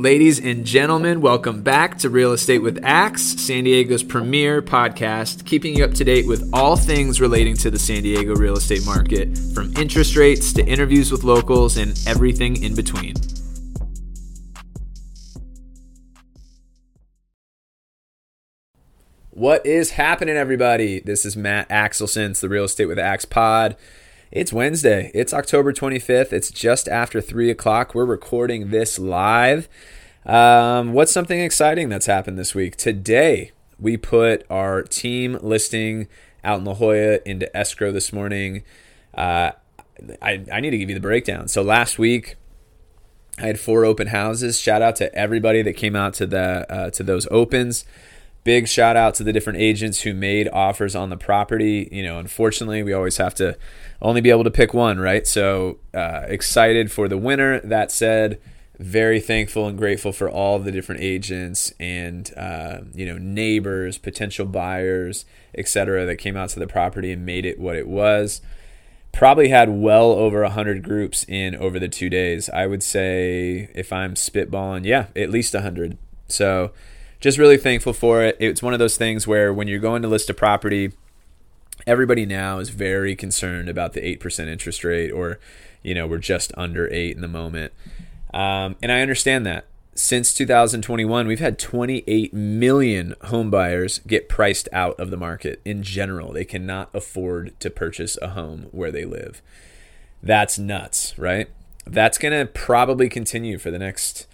Ladies and gentlemen, welcome back to Real Estate with Axe, San Diego's premier podcast, keeping you up to date with all things relating to the San Diego real estate market, from interest rates to interviews with locals and everything in between. What is happening, everybody? This is Matt Axelson. It's the Real Estate with Axe pod. It's Wednesday. It's October 25th. It's just after 3 o'clock. We're recording this live. Um, what's something exciting that's happened this week? Today, we put our team listing out in La Jolla into escrow this morning. Uh, I, I need to give you the breakdown. So last week, I had four open houses. Shout out to everybody that came out to the uh, to those opens big shout out to the different agents who made offers on the property. You know, unfortunately, we always have to only be able to pick one, right? So uh, excited for the winner. That said, very thankful and grateful for all the different agents and uh, you know neighbors, potential buyers, etc. that came out to the property and made it what it was. Probably had well over hundred groups in over the two days. I would say, if I'm spitballing, yeah, at least hundred. So just really thankful for it. It's one of those things where when you're going to list a property, everybody now is very concerned about the 8% interest rate, or, you know, we're just under 8 in the moment. Um, and I understand that. Since 2021, we've had 28 million home buyers get priced out of the market in general. They cannot afford to purchase a home where they live. That's nuts, right? That's going to probably continue for the next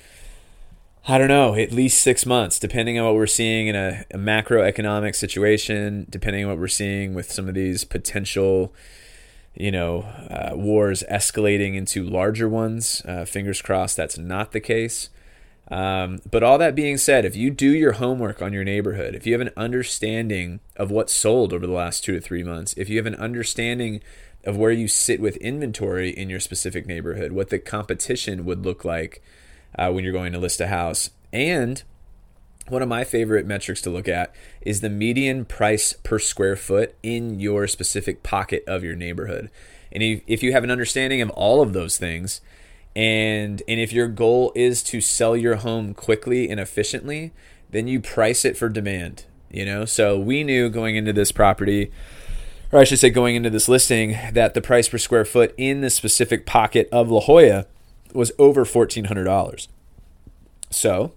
I don't know, at least six months, depending on what we're seeing in a, a, macroeconomic situation, depending on what we're seeing with some of these potential, you know, uh, wars escalating into larger ones. Uh, fingers crossed that's not the case. Um, but all that being said, if you do your homework on your neighborhood, if you have an understanding of what's sold over the last two to three months, if you have an understanding of where you sit with inventory in your specific neighborhood, what the competition would look like uh, when you're going to list a house. And one of my favorite metrics to look at is the median price per square foot in your specific pocket of your neighborhood. And if you have an understanding of all of those things, and and if your goal is to sell your home quickly and efficiently, then you price it for demand. You know, so we knew going into this property, or I should say, going into this listing, that the price per square foot in the specific pocket of La Jolla was over $1,400. So,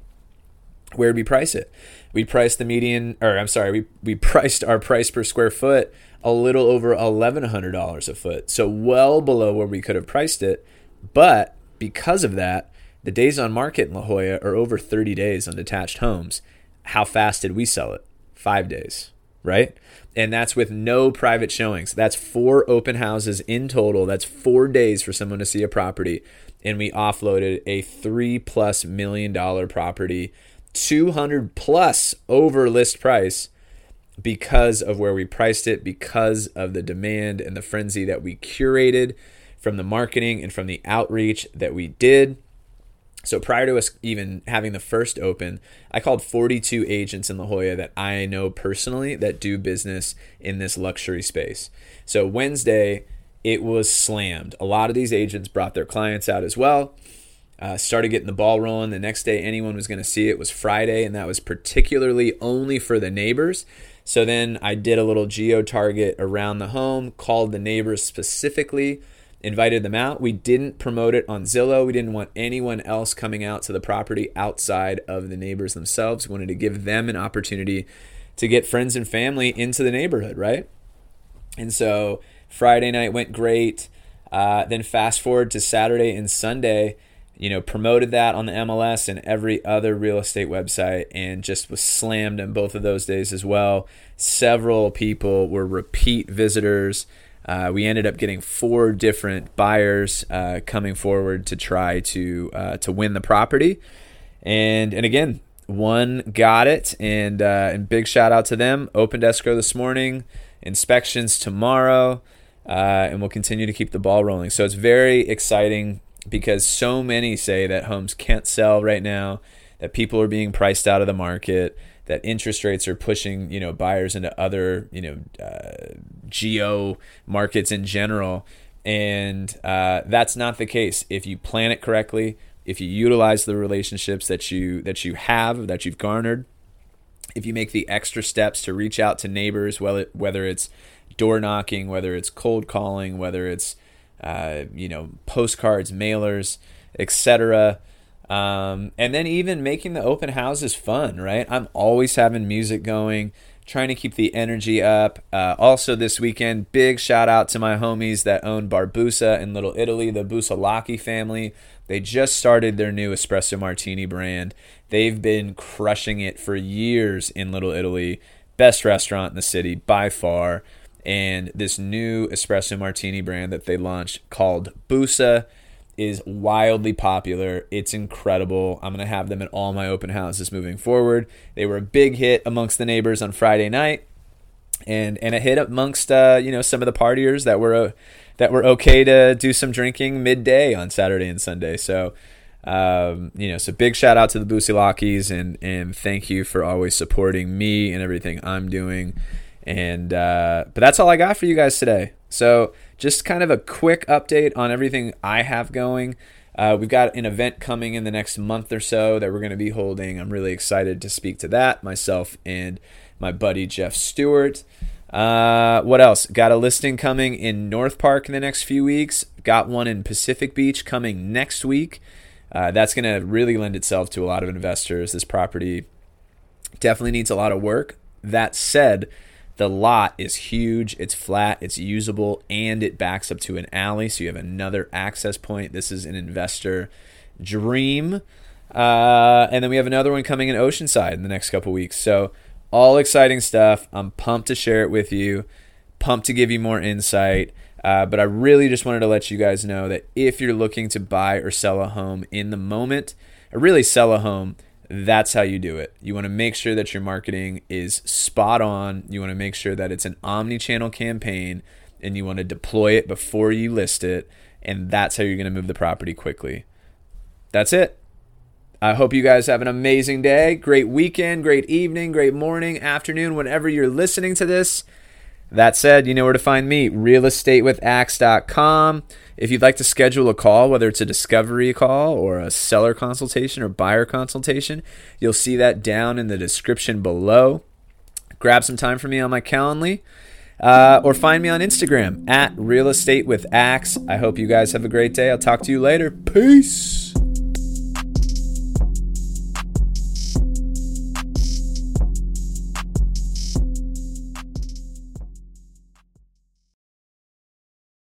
where would we price it? We priced the median, or I'm sorry, we, we priced our price per square foot a little over $1,100 a foot. So, well below where we could have priced it. But because of that, the days on market in La Jolla are over 30 days on detached homes. How fast did we sell it? Five days, right? And that's with no private showings. That's four open houses in total. That's four days for someone to see a property and we offloaded a three plus million dollar property, 200 plus over list price because of where we priced it, because of the demand and the frenzy that we curated from the marketing and from the outreach that we did. So prior to us even having the first open, I called 42 agents in La Jolla that I know personally that do business in this luxury space. So Wednesday, it was slammed. A lot of these agents brought their clients out as well. Uh, started getting the ball rolling. The next day, anyone was going to see it was Friday, and that was particularly only for the neighbors. So then I did a little geo target around the home, called the neighbors specifically, invited them out. We didn't promote it on Zillow. We didn't want anyone else coming out to the property outside of the neighbors themselves. We wanted to give them an opportunity to get friends and family into the neighborhood, right? And so Friday night went great. Uh, then fast forward to Saturday and Sunday, you know, promoted that on the MLS and every other real estate website and just was slammed in both of those days as well. Several people were repeat visitors. Uh, we ended up getting four different buyers uh, coming forward to try to uh, to win the property, and and again, one got it, and uh, and big shout out to them. Opened escrow this morning, inspections tomorrow uh, and we'll continue to keep the ball rolling. So it's very exciting because so many say that homes can't sell right now, that people are being priced out of the market, that interest rates are pushing you know buyers into other you know uh, geo markets in general, and uh, that's not the case. If you plan it correctly, if you utilize the relationships that you that you have that you've garnered, if you make the extra steps to reach out to neighbors, whether whether it's door knocking, whether it's cold calling, whether it's uh, you know postcards, mailers, etc. Um, and then even making the open houses fun, right? I'm always having music going, trying to keep the energy up. Uh, also, this weekend, big shout out to my homies that own Barbusa in Little Italy, the Busalacchi family. They just started their new espresso martini brand. They've been crushing it for years in Little Italy. Best restaurant in the city by far. And this new espresso martini brand that they launched called Busa is wildly popular. It's incredible. I'm going to have them at all my open houses moving forward. They were a big hit amongst the neighbors on Friday night. And and a hit amongst uh, you know some of the partiers that were uh, that were okay to do some drinking midday on Saturday and Sunday. So um, you know, so big shout out to the Busalacchis and and thank you for always supporting me and everything I'm doing. And uh, but that's all I got for you guys today. So just kind of a quick update on everything I have going. Uh, we've got an event coming in the next month or so that we're going to be holding. I'm really excited to speak to that, myself and my buddy Jeff Stewart. Uh, what else? Got a listing coming in North Park in the next few weeks. Got one in Pacific Beach coming next week. Uh, that's going to really lend itself to a lot of investors. This property definitely needs a lot of work. That said, the lot is huge, it's flat, it's usable, and it backs up to an alley. So you have another access point. This is an investor dream. Uh, and then we have another one coming in Oceanside in the next couple weeks. So, all exciting stuff. I'm pumped to share it with you, pumped to give you more insight. Uh, but I really just wanted to let you guys know that if you're looking to buy or sell a home in the moment, or really sell a home, that's how you do it. You want to make sure that your marketing is spot on. You want to make sure that it's an omni channel campaign and you want to deploy it before you list it. And that's how you're going to move the property quickly. That's it. I hope you guys have an amazing day, great weekend, great evening, great morning, afternoon, whenever you're listening to this. That said, you know where to find me, realestatewithaxe.com. If you'd like to schedule a call, whether it's a discovery call or a seller consultation or buyer consultation, you'll see that down in the description below. Grab some time for me on my Calendly. Uh, or find me on Instagram at Real Estate with Axe. I hope you guys have a great day. I'll talk to you later. Peace.